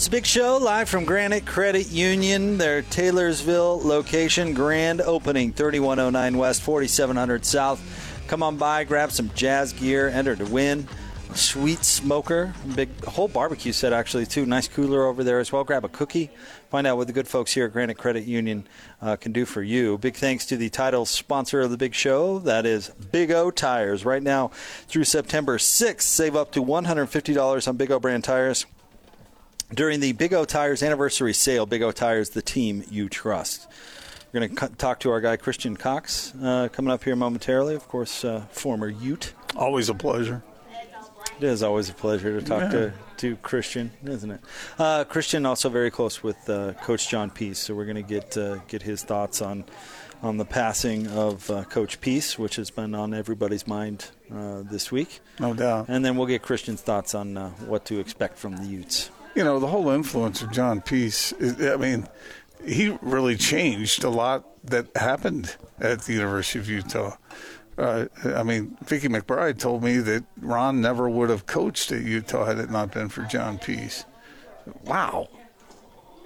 It's a big show live from Granite Credit Union, their Taylorsville location, grand opening 3109 West, 4700 South. Come on by, grab some jazz gear, enter to win. Sweet smoker, big whole barbecue set actually too. Nice cooler over there as well. Grab a cookie. Find out what the good folks here at Granite Credit Union uh, can do for you. Big thanks to the title sponsor of the big show. That is Big O Tires. Right now through September 6th, save up to $150 on Big O brand tires during the Big O Tires anniversary sale. Big O Tires, the team you trust. We're going to talk to our guy Christian Cox uh, coming up here momentarily. Of course, uh, former Ute. Always a pleasure. It is always a pleasure to talk Yeah. to, to Christian, isn't it? Uh, Christian also very close with uh, Coach John Pease, so we're going to get uh, get his thoughts on on the passing of uh, Coach Pease, which has been on everybody's mind uh, this week. No doubt. And then we'll get Christian's thoughts on uh, what to expect from the Utes. You know, the whole influence of John Pease, I mean, he really changed a lot that happened at the University of Utah. Uh, I mean, Vicky McBride told me that Ron never would have coached at Utah had it not been for John Pease. Wow.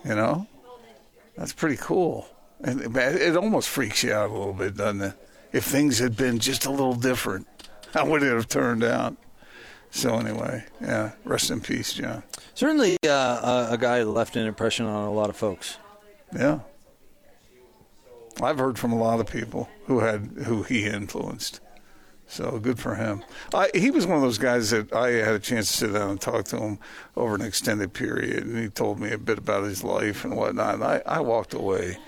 You know? That's pretty cool. And it almost freaks you out a little bit, doesn't it? If things had been just a little different, how would it have turned out? So anyway, yeah, rest in peace, John. Certainly, uh, a, a guy that left an impression on a lot of folks. Yeah. I've heard from a lot of people who had who he influenced. So good for him. I, he was one of those guys that I had a chance to sit down and talk to him over an extended period, and he told me a bit about his life and whatnot. And I, I walked away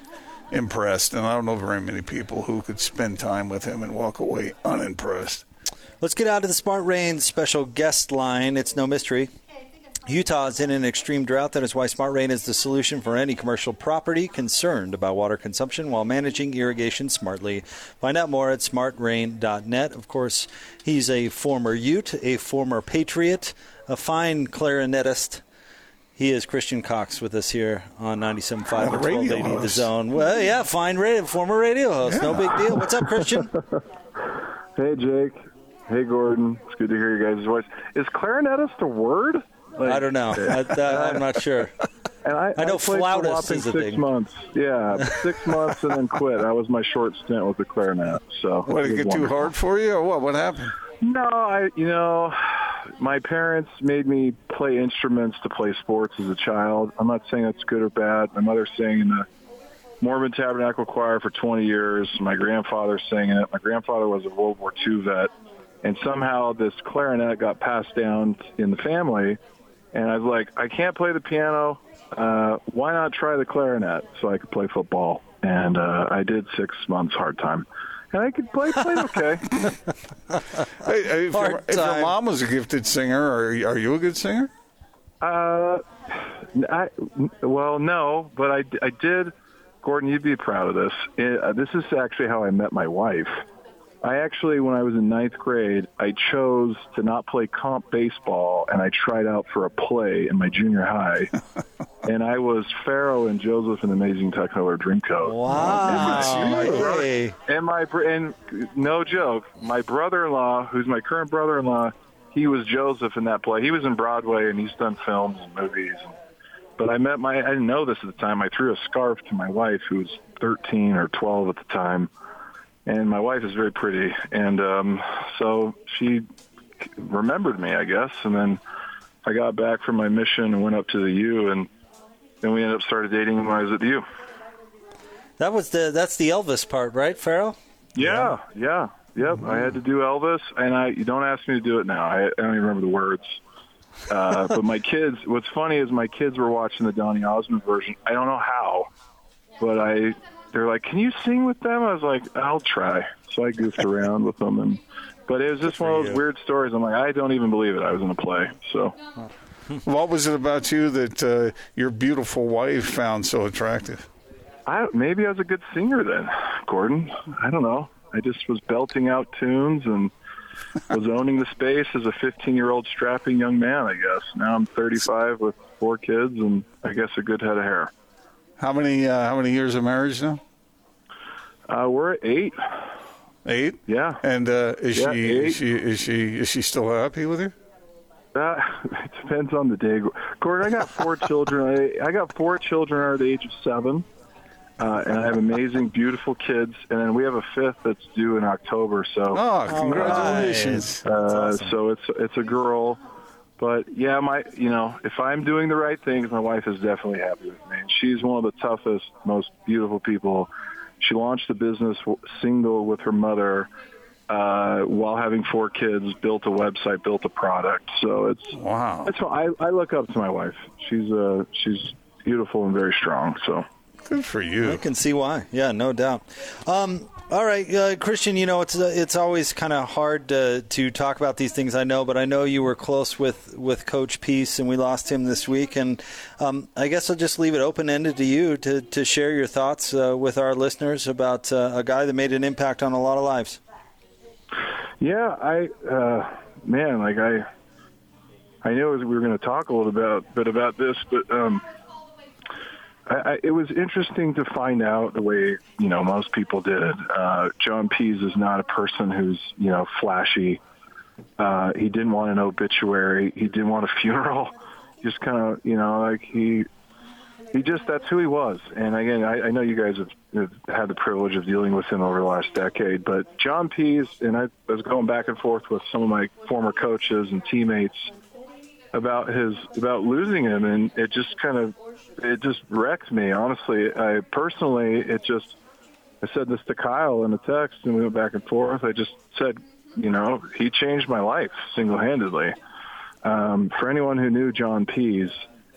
impressed, and I don't know very many people who could spend time with him and walk away unimpressed. Let's get out to the Smart Rain special guest line. It's no mystery. Utah is in an extreme drought. That is why Smart Rain is the solution for any commercial property concerned about water consumption while managing irrigation smartly. Find out more at smartrain.net. Of course, he's a former Ute, a former Patriot, a fine clarinetist. He is Christian Cox with us here on 97.5 Oh, and radio 1280 The. Zone. Well, yeah, fine radio, former radio host. No big deal. What's up, Christian? Hey, Jake. Hey, Gordon. It's good to hear your guys' voice. Is clarinetist a word? Like, I don't know. I, uh, I'm not sure. And I, I know played for flautist whopping is a six thing. months. Yeah, six months and then quit. That was my short stint with the clarinet. So What, it did it was get too hard for you, or what? What happened? No, I you know, my parents made me play instruments to play sports as a child. I'm not saying that's good or bad. My mother sang in the Mormon Tabernacle Choir for 20 years. My grandfather sang in it. My grandfather was a World War II vet, and somehow this clarinet got passed down in the family. And I was like, I can't play the piano. Uh, why not try the clarinet so I could play football? And uh, I did six months hard time. And I could play, played okay. Hey, hey, if, your, if your mom was a gifted singer, are, you- are you a good singer? Uh, I, well, no, but I, I did. Gordon, you'd be proud of this. Uh, this is actually how I met my wife. I actually, when I was in ninth grade, I chose to not play comp baseball, and I tried out for a play in my junior high. and I was Pharaoh and Joseph in Amazing Technicolor Dreamcoat. Wow. Hey. And my br- and no joke, my brother-in-law, who's my current brother-in-law, he was Joseph in that play. He was in Broadway and he's done films and movies. But I met my I didn't know this at the time. I threw a scarf to my wife, who was 13 or 12 at the time, and my wife is very pretty, and um, so she remembered me, I guess. And then I got back from my mission and went up to the U, and then we ended up started dating when I was at the U. That was the that's the Elvis part, right, Pharaoh? Yeah, yeah, yep. I had to do Elvis, and I you don't ask me to do it now. I, I don't even remember the words. Uh, but my kids, what's funny is my kids were watching the Donny Osmond version. I don't know how, but I they're like, "Can you sing with them?" I was like, "I'll try." So I goofed around with them, and but it was just one of those you. weird stories. I'm like, I don't even believe it. I was in a play, so what was it about you that uh, your beautiful wife found so attractive? I maybe I was a good singer then, Gordon. I don't know. I just was belting out tunes and was owning the space as a 15-year-old strapping young man. I guess now I'm 35 with four kids and I guess a good head of hair. How many uh, how many years of marriage now? Uh, we're at eight. Eight. Yeah. And uh, is Yeah, she eight. is she is she is she still happy with you? Uh, it depends on the day. Gordon, I got four children. I, I got four children are the age of seven, uh, and I have amazing, beautiful kids. And then we have a fifth that's due in October. So, Oh, congratulations! Right. Uh, awesome. so it's it's a girl. But yeah, my you know, if I'm doing the right things, my wife is definitely happy with me. And she's one of the toughest, most beautiful people. She launched the business single with her mother uh, while having four kids. Built a website, built a product. So it's Wow. that's why I, I look up to my wife. She's uh she's beautiful and very strong. So Good for you. I can see why. Yeah, no doubt. Um, all right, uh, Christian. You know, it's uh, it's always kind of hard to, to talk about these things. I know, but I know you were close with, with Coach Pease, and we lost him this week. And um, I guess I'll just leave it open ended to you to, to share your thoughts uh, with our listeners about uh, a guy that made an impact on a lot of lives. yeah, I uh, man, like I I knew we were going to talk a little bit bit about this, but um, I, I, it was interesting to find out the way you know most people did. Uh, John Pease is not a person who's you know flashy. Uh, he didn't want an obituary. He didn't want a funeral. Just kind of you know like he he just that's who he was. And again, I, I know you guys have, have had the privilege of dealing with him over the last decade, but John Pease and I was going back and forth with some of my former coaches and teammates about his about losing him, and it just kind of it just wrecked me. Honestly, I personally it just I said this to Kyle in a text, and we went back and forth. I just said, you know, he changed my life single handedly. Um, for anyone who knew John Pease,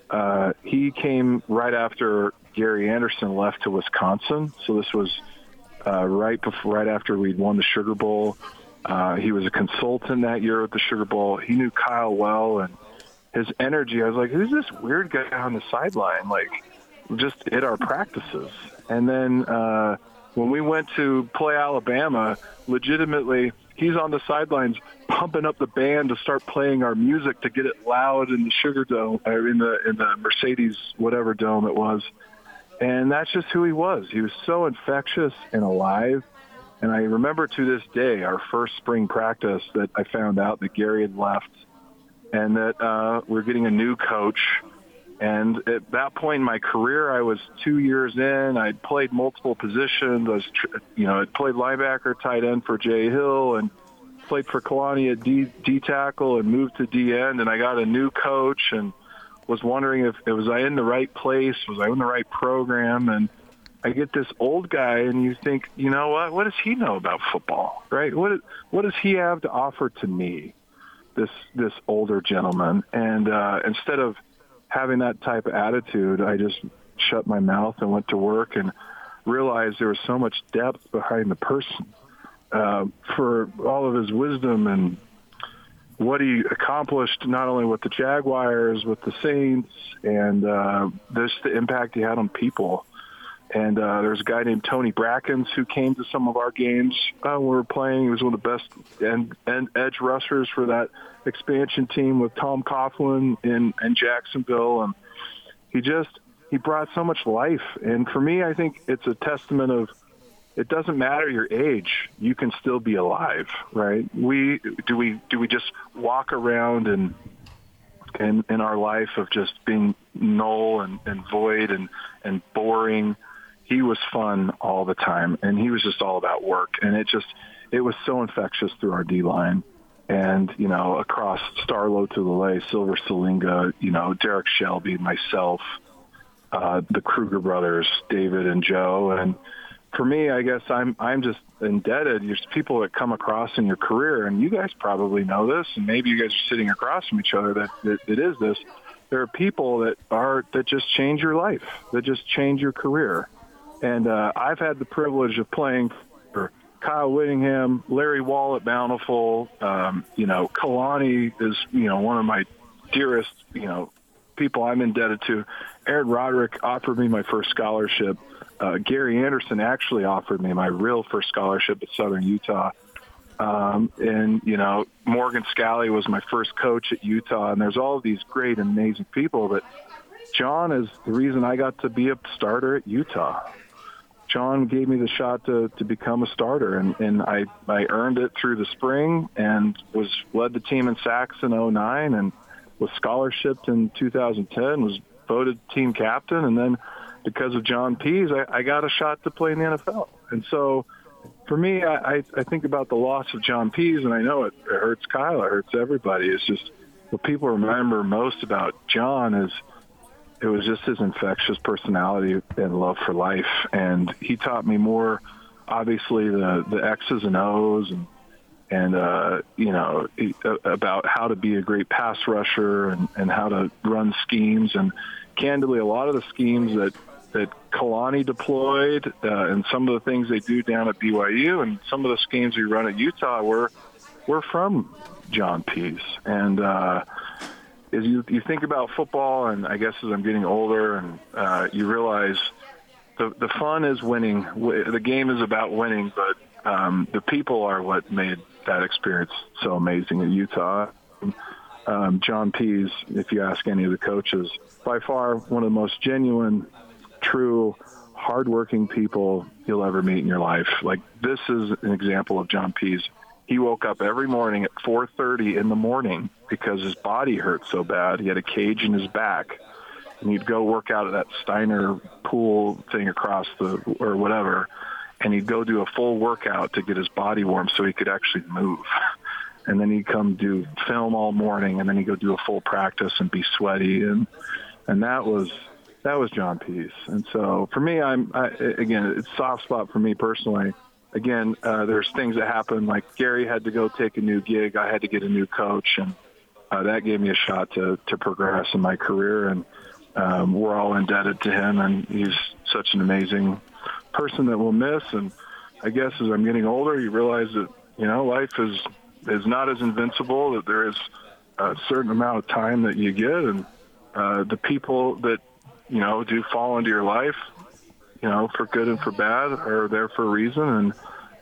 uh, he came right after Gary Anderson left to Wisconsin. So this was uh, right before, right after we'd won the Sugar Bowl. Uh, he was a consultant that year at the Sugar Bowl. He knew Kyle well, and his energy. I was like, "Who's this weird guy on the sideline?" Like, just at our practices. And then uh, when we went to play Alabama, legitimately, he's on the sidelines pumping up the band to start playing our music to get it loud in the Sugar Dome or in the in the Mercedes whatever dome it was. And that's just who he was. He was so infectious and alive. And I remember to this day our first spring practice that I found out that Gary had left and that uh, we're getting a new coach. And at that point in my career, I was two years in. I'd played multiple positions. I was, you know, I'd played linebacker, tight end for Jay Hill, and played for Kalani at D, D tackle, and moved to D end. And I got a new coach, and was wondering if was I in the right place, was I in the right program, and I get this old guy, and you think, you know what? What does he know about football, right? What what does he have to offer to me? This this older gentleman. And uh instead of having that type of attitude i just shut my mouth and went to work and realized there was so much depth behind the person uh, for all of his wisdom and what he accomplished not only with the jaguars with the saints and uh this the impact he had on people and uh, there's a guy named Tony Brackens who came to some of our games uh, when we were playing. He was one of the best and and edge rushers for that expansion team with Tom Coughlin in, in Jacksonville, and he just he brought so much life. And for me, I think it's a testament of it doesn't matter your age, you can still be alive, right? We do we do we just walk around and in in our life of just being null and, and void and and boring he was fun all the time and he was just all about work and it just it was so infectious through our D line and you know across Starlo to Lele, Sealver Siliga, you know Derrick Shelby, myself, uh, the Kruger brothers, David and Joe, and for me, I guess I'm I'm just indebted. There's people that come across in your career, and you guys probably know this, and maybe you guys are sitting across from each other that that it is this. There are people that are that just change your life, that just change your career, and uh, I've had the privilege of playing for Kyle Whittingham, Larry Wall at Bountiful. Um, you know, Kalani is you know one of my dearest, you know, people I'm indebted to. Aaron Roderick offered me my first scholarship. Uh, Gary Anderson actually offered me my real first scholarship at Southern Utah. Um, and you know, Morgan Scalley was my first coach at Utah, and there's all these great, amazing people. But John is the reason I got to be a starter at Utah. John gave me the shot to, to become a starter, and, and I, I earned it through the spring and was led the team in sacks in 09 and was scholarshiped in 2010, was voted team captain, and then because of John Pease, I, I got a shot to play in the NFL. And so for me, I, I, think about the loss of John Pease, and I know it, it hurts Kyle, it hurts everybody. It's just what people remember most about John is – it was just his infectious personality and love for life. And he taught me more, obviously, the, the X's and O's and, and uh, you know, about how to be a great pass rusher and, and how to run schemes. And candidly, a lot of the schemes that, that Kalani deployed uh, and some of the things they do down at BYU and some of the schemes we run at Utah were, were from John Pease. And, uh, is you you think about football, and I guess as I'm getting older, and uh, you realize the the fun is winning. The game is about winning, but um, the people are what made that experience so amazing at Utah. Um, John Pease, if you ask any of the coaches, by far one of the most genuine, true, hardworking people you'll ever meet in your life. Like this is an example of John Pease he woke up every morning at 4:30 in the morning because his body hurt so bad. He had a cage in his back, and he'd go work out at that Steiner pool thing across the or whatever, and he'd go do a full workout to get his body warm so he could actually move. And then he'd come do film all morning, and then he'd go do a full practice and be sweaty, and and that was that was John Pease. And so for me, I'm I, again, it's soft spot for me personally again, uh, there's things that happen. Like Gary had to go take a new gig. I had to get a new coach, and uh, that gave me a shot to to progress in my career. And um, we're all indebted to him, and he's such an amazing person that we'll miss. And I guess as I'm getting older, you realize that you know life is is not as invincible. That there is a certain amount of time that you get, and uh, the people that you know do fall into your life you know, for good and for bad, are there for a reason, and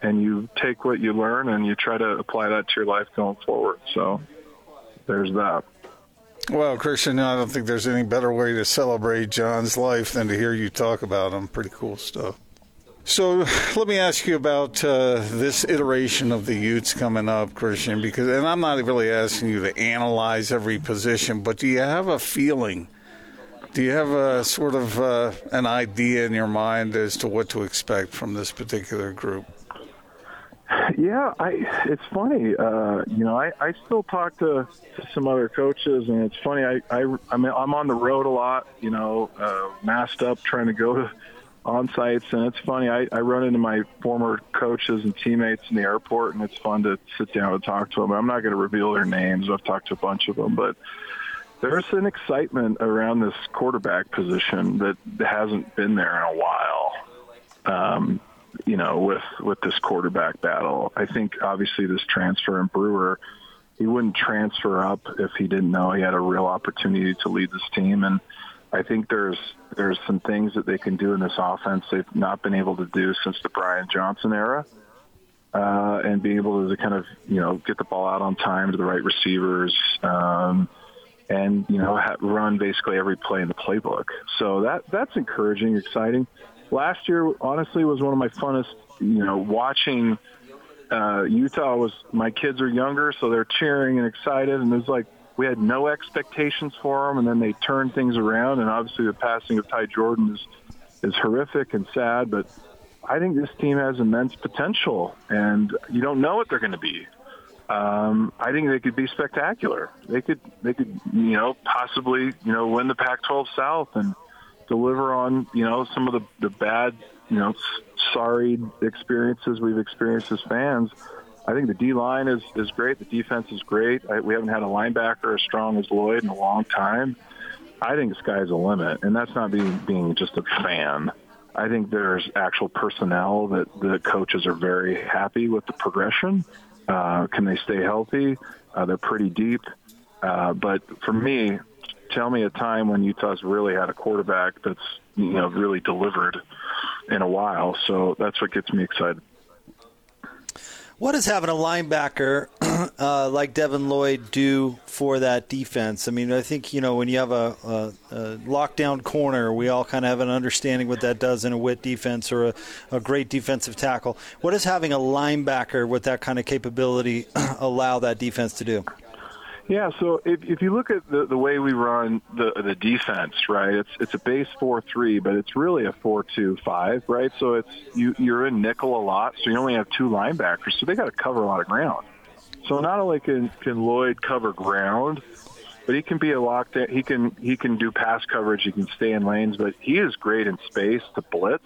and you take what you learn and you try to apply that to your life going forward. So there's that. Well, Christian, I don't think there's any better way to celebrate John's life than to hear you talk about him. Pretty cool stuff. So let me ask you about uh, this iteration of the Utes coming up, Christian, because and I'm not really asking you to analyze every position, but do you have a feeling do you have a sort of uh, an idea in your mind as to what to expect from this particular group? Yeah, I. It's funny. Uh, you know, I, I still talk to, some other coaches, and it's funny. I, I I mean, I'm on the road a lot. You know, uh, masked up, trying to go to on sites, and it's funny. I, I run into my former coaches and teammates in the airport, and it's fun to sit down and talk to them. I'm not going to reveal their names. I've talked to a bunch of them, but there's an excitement around this quarterback position that hasn't been there in a while. Um, you know, with with this quarterback battle, I think obviously this transfer in Brewer, he wouldn't transfer up if he didn't know he had a real opportunity to lead this team. And I think there's there's some things that they can do in this offense they've not been able to do since the Brian Johnson era. Uh, and being able to kind of, you know, get the ball out on time to the right receivers, um, and you know run basically every play in the playbook. So that that's encouraging, exciting. Last year, honestly, was one of my funnest. You know, watching uh, Utah was my kids are younger, so they're cheering and excited, and it was like we had no expectations for them, and then they turned things around. And obviously, the passing of Ty Jordan is is horrific and sad, but I think this team has immense potential, and you don't know what they're going to be um, I think they could be spectacular. They could, they could, you know, possibly, you know, win the Pac-12 South and deliver on, you know, some of the the bad, you know, sorry experiences we've experienced as fans. I think the D line is is great. The defense is great. I, we haven't had a linebacker as strong as Lloyd in a long time. I think sky's the limit, and that's not being being just a fan. I think there's actual personnel that the coaches are very happy with the progression uh, can they stay healthy? Uh, they're pretty deep. Uh, but for me, tell me a time when Utah's really had a quarterback that's you know really delivered in a while. So that's what gets me excited. What does having a linebacker uh, like Devin Lloyd do for that defense? I mean, I think you know when you have a, a, a lockdown corner, we all kind of have an understanding what that does in a wit defense or a, a great defensive tackle. What does having a linebacker with that kind of capability allow that defense to do? Yeah, so if, if you look at the, the way we run the the defense, right? It's it's a base four three, but it's really a four two five, right? So it's you you're in nickel a lot, so you only have two linebackers, so they got to cover a lot of ground. So not only can can Lloyd cover ground, but he can be a lockdown. He can he can do pass coverage. He can stay in lanes, but he is great in space to blitz.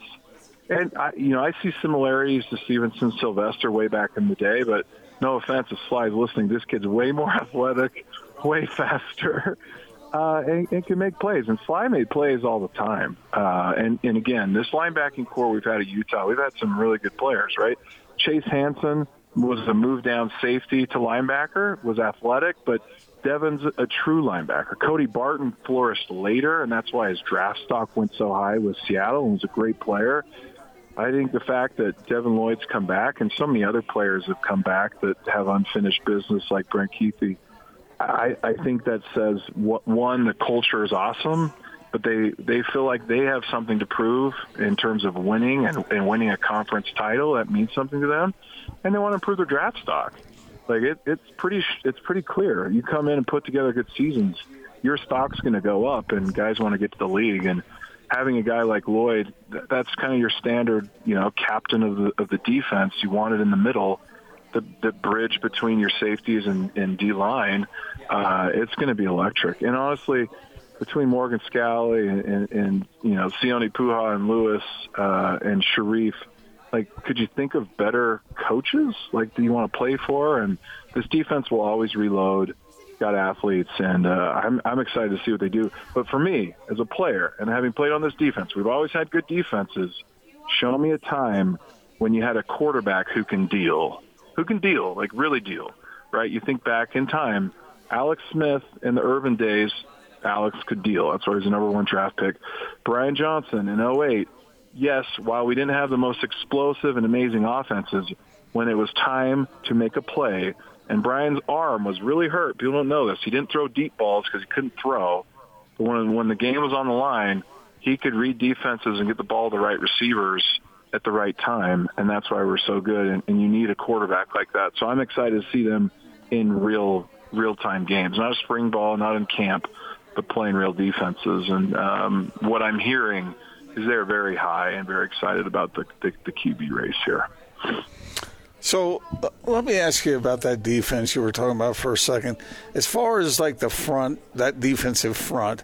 And I, you know, I see similarities to Stevenson Sylvester way back in the day, but no offense if Sly's listening, this kid's way more athletic, way faster, uh, and, and can make plays. And Sly made plays all the time. Uh, and, and again, this linebacking corps we've had at Utah, we've had some really good players, right? Chase Hansen was a move down safety to linebacker, was athletic, but Devin's a true linebacker. Cody Barton flourished later, and that's why his draft stock went so high with Seattle and was a great player. I think the fact that Devin Lloyd's come back and so many other players have come back that have unfinished business like Brent Kuithe, I, I think that says one, the culture is awesome, but they, they feel like they have something to prove in terms of winning and, and winning a conference title. That means something to them, and they want to improve their draft stock. Like it, it's pretty it's pretty clear. You come in and put together good seasons, your stock's going to go up, and guys want to get to the league and having a guy like Lloyd, that's kind of your standard, you know, captain of the of the defense. You want it in the middle, the the bridge between your safeties and, and D line. Uh, it's going to be electric. And honestly, between Morgan Scalley and, and, and you know Sione Po'uha and Lewis uh, and Sharrieff, like, could you think of better coaches? Like, do you want to play for? And this defense will always reload got athletes, and uh, I'm, I'm excited to see what they do. But for me, as a player, and having played on this defense, we've always had good defenses. Show me a time when you had a quarterback who can deal, who can deal, like really deal, right? You think back in time, Alex Smith in the Urban days, Alex could deal. That's why he's the number one draft pick. Brian Johnson in 08, yes, while we didn't have the most explosive and amazing offenses, when it was time to make a play, and Brian's arm was really hurt. People don't know this. He didn't throw deep balls because he couldn't throw. But when when the game was on the line, he could read defenses and get the ball to the right receivers at the right time, and that's why we're so good. And, and you need a quarterback like that. So I'm excited to see them in real real time games, not a spring ball, not in camp, but playing real defenses. And um, what I'm hearing is they're very high and very excited about the, the, the QB race here. So uh, let me ask you about that defense you were talking about for a second. As far as like the front, that defensive front,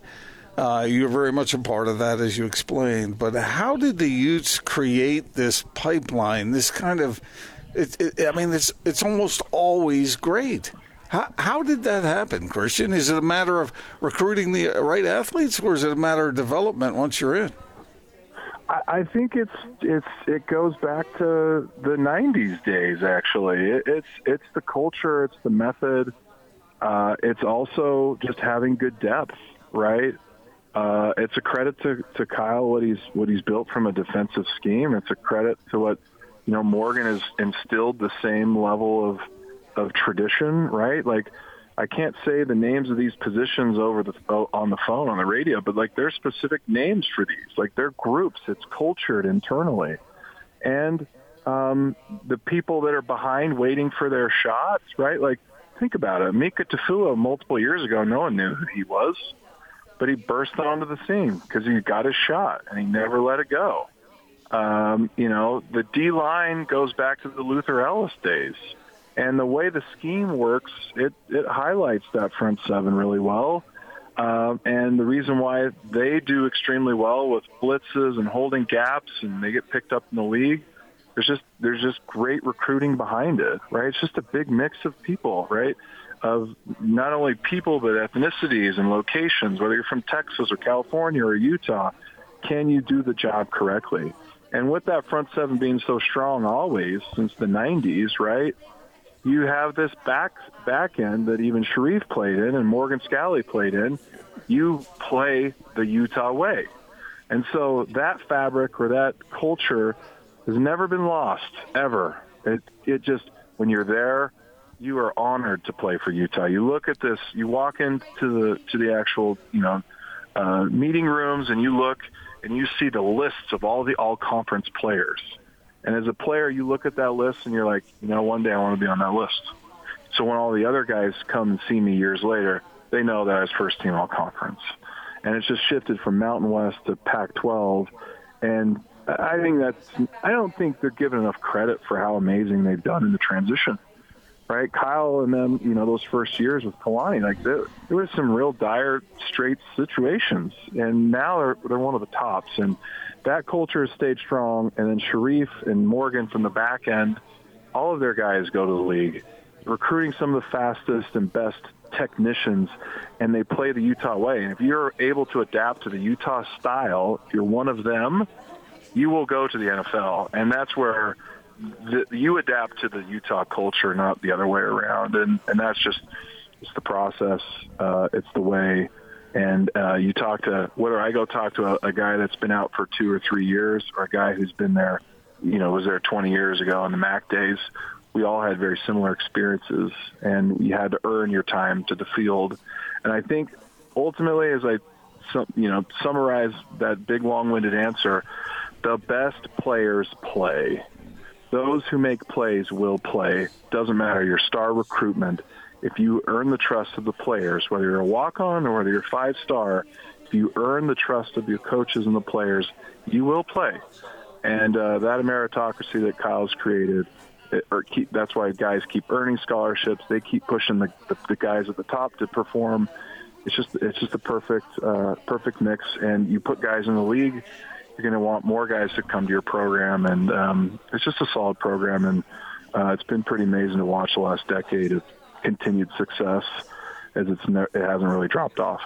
uh, you're very much a part of that, as you explained. But how did the Utes create this pipeline? This kind of, it, it, I mean, it's it's almost always great. How, how did that happen, Christian? Is it a matter of recruiting the right athletes, or is it a matter of development once you're in? I think it's it's it goes back to the '90s days. Actually, it, it's it's the culture, it's the method, uh, it's also just having good depth, right? Uh, it's a credit to, to Kyle what he's what he's built from a defensive scheme. It's a credit to what you know Morgan has instilled the same level of of tradition, right? Like I can't say the names of these positions over the on the phone on the radio, but like there's specific names for these. Like they're groups. It's cultured internally, and um, the people that are behind waiting for their shots, right? Like think about it. Mika Tafua multiple years ago, no one knew who he was, but he burst onto the scene because he got his shot and he never let it go. Um, you know, the D line goes back to the Luther Ellis days. And the way the scheme works, it, it highlights that front seven really well. Um, and the reason why they do extremely well with blitzes and holding gaps and they get picked up in the league, there's just there's just great recruiting behind it, right? It's just a big mix of people, right? Of not only people but ethnicities and locations, whether you're from Texas or California or Utah, can you do the job correctly? And with that front seven being so strong always since the 90s, right? You have this back back end that even Sharrieff played in and Morgan Scalley played in. You play the Utah way, and so that fabric or that culture has never been lost ever. It it just when you're there, you are honored to play for Utah. You look at this, you walk into the to the actual you know uh, meeting rooms, and you look and you see the lists of all the all conference players. And as a player, you look at that list and you're like, you know, one day I want to be on that list. So when all the other guys come and see me years later, they know that I was first team all conference. And it's just shifted from Mountain West to Pac 12. And I think that's, I don't think they're given enough credit for how amazing they've done in the transition. Right, Kyle and them, you know, those first years with Kalani, like there, there was some real dire, straight situations, and now they're they're one of the tops, and that culture has stayed strong. And then Sharrieff and Morgan from the back end, all of their guys go to the league, recruiting some of the fastest and best technicians, and they play the Utah way. And if you're able to adapt to the Utah style, if you're one of them, you will go to the NFL, and that's where the, you adapt to the Utah culture, not the other way around. And and that's just it's the process. Uh, it's the way. And uh, you talk to whether I go talk to a, a guy that's been out for two or three years, or a guy who's been there, you know, was there 20 years ago in the Mac days. We all had very similar experiences, and you had to earn your time to the field. And I think ultimately, as I, you know, summarize that big long-winded answer, the best players play those who make plays will play. Doesn't matter your star recruitment. If you earn the trust of the players, whether you're a walk-on or whether you're five star, if you earn the trust of your coaches and the players, you will play. And uh, that meritocracy that Kyle's created, it, or keep, that's why guys keep earning scholarships. They keep pushing the, the, the guys at the top to perform. It's just it's just a perfect uh, perfect mix. And you put guys in the league you're going to want more guys to come to your program, and um, it's just a solid program, and uh, it's been pretty amazing to watch the last decade of continued success as it's ne- it hasn't really dropped off.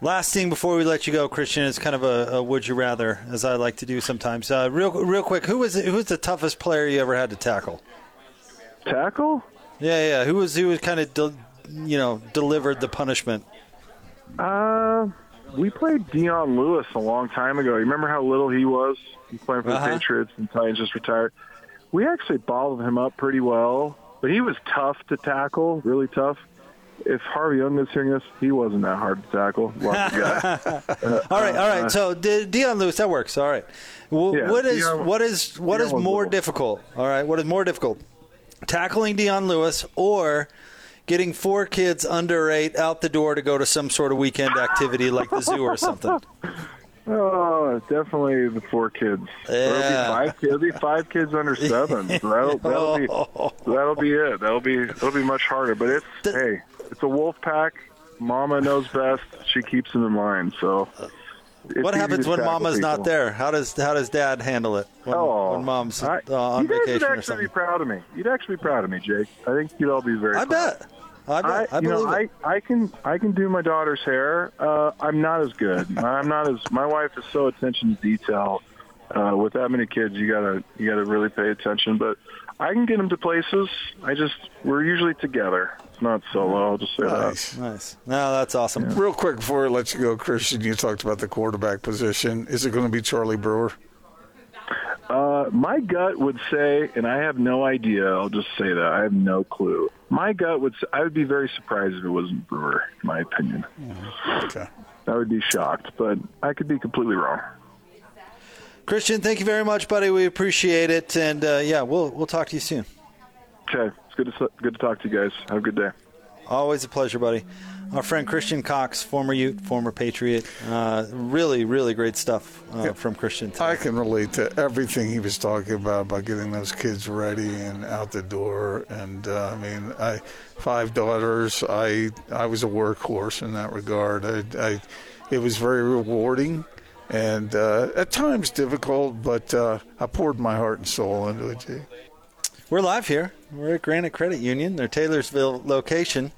Last thing before we let you go, Christian, is kind of a, a would you rather, as I like to do sometimes. Uh, real, real quick, who was who was the toughest player you ever had to tackle? Tackle? Yeah, yeah. Who was who was kind of de- you know delivered the punishment? Uh, we played Dion Lewis a long time ago. You remember how little he was? He playing for Uh-huh. the Patriots and Titans just retired. We actually bottled him up pretty well, but he was tough to tackle, really tough. If Harvey Young is hearing this, he wasn't that hard to tackle. Lucky guy. All right, all right. So De- Dion Lewis, that works. All right. W- Yeah, what is Dion- what is what Dion is more difficult? All right. What is more difficult? Tackling Dion Lewis or getting four kids under eight out the door to go to some sort of weekend activity like the zoo or something? Oh, definitely the four kids. Yeah. There'll be five. It'll be five kids under seven. So that'll, that'll be oh. that'll be it. That'll be it'll be much harder. But it's The- hey, it's a wolf pack. Mama knows best. She keeps them in line. So. Uh, What happens when Mama's not there? How does how does Dad handle it when, Oh, when Mom's I- uh, on vacation or actually something? be proud of me. You'd actually be proud of me, Jake. I think you'd all be very. I proud. bet. I bet. I, you know. I, I can I can do my daughter's hair. Uh, I'm not as good. I'm not as my wife is so attention to detail. Uh, with that many kids, you gotta you gotta really pay attention. But I can get him to places. I just we're usually together. It's not solo. I'll just say Nice. Nice. No, that's awesome. Real quick before I let you go, Christian, you talked about the quarterback position. Is it going to be Charlie Brewer? Uh, my gut would say, and I have no idea. I'll just say that I have no clue. My gut would. Say, I would be very surprised if it wasn't Brewer. In my opinion, Okay. I would be shocked, but I could be completely wrong. Christian, thank you very much, buddy. We appreciate it, and uh, yeah, we'll we'll talk to you soon. Okay, it's good to good to talk to you guys. Have a good day. Always a pleasure, buddy. Our friend Christian Cox, former Ute, former Patriot. Uh, really, really great stuff uh, from Christian. today. I can relate to everything he was talking about about getting those kids ready and out the door. And uh, I mean, I five daughters. I I was a workhorse in that regard. I, I it was very rewarding and uh, at times difficult, but uh, I poured my heart and soul into it. Jake. We're live here. We're at Granite Credit Union, their Taylorsville location.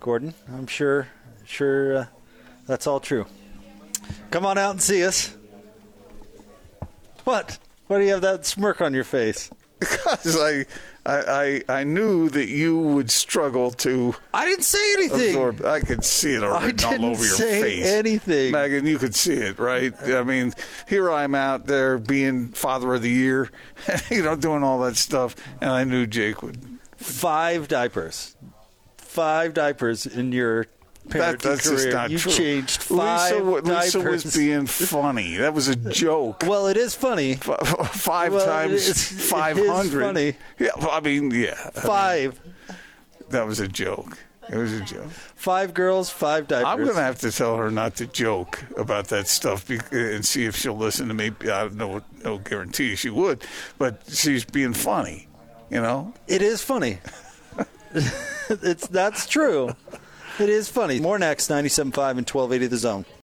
Gordon, I'm sure, sure uh, that's all true. Come on out and see us. What? Why do you have that smirk on your face? Because I I, I I knew that you would struggle to I didn't say anything. absorb. I could see it I all over your say face. anything. Megan, you could see it, right? I mean, here I'm out there being father of the year, you know, doing all that stuff, and I knew Jake would. Five diapers. Five diapers in your That, that's career. just not you true. changed five Lisa, diapers. Lisa was being funny. That was a joke. well, it is funny. F- Five Well, times it is- it is five hundred. funny. Yeah, I mean, yeah, Five. that was a joke. It was a joke. Five girls, five diapers. I'm going to have to tell her not to joke about that stuff be- and see if she'll listen to me. I don't know, no guarantee she would, but she's being funny, you know? It is funny. it's that's true. It is funny. More next, 97.5 and 1280 the zone.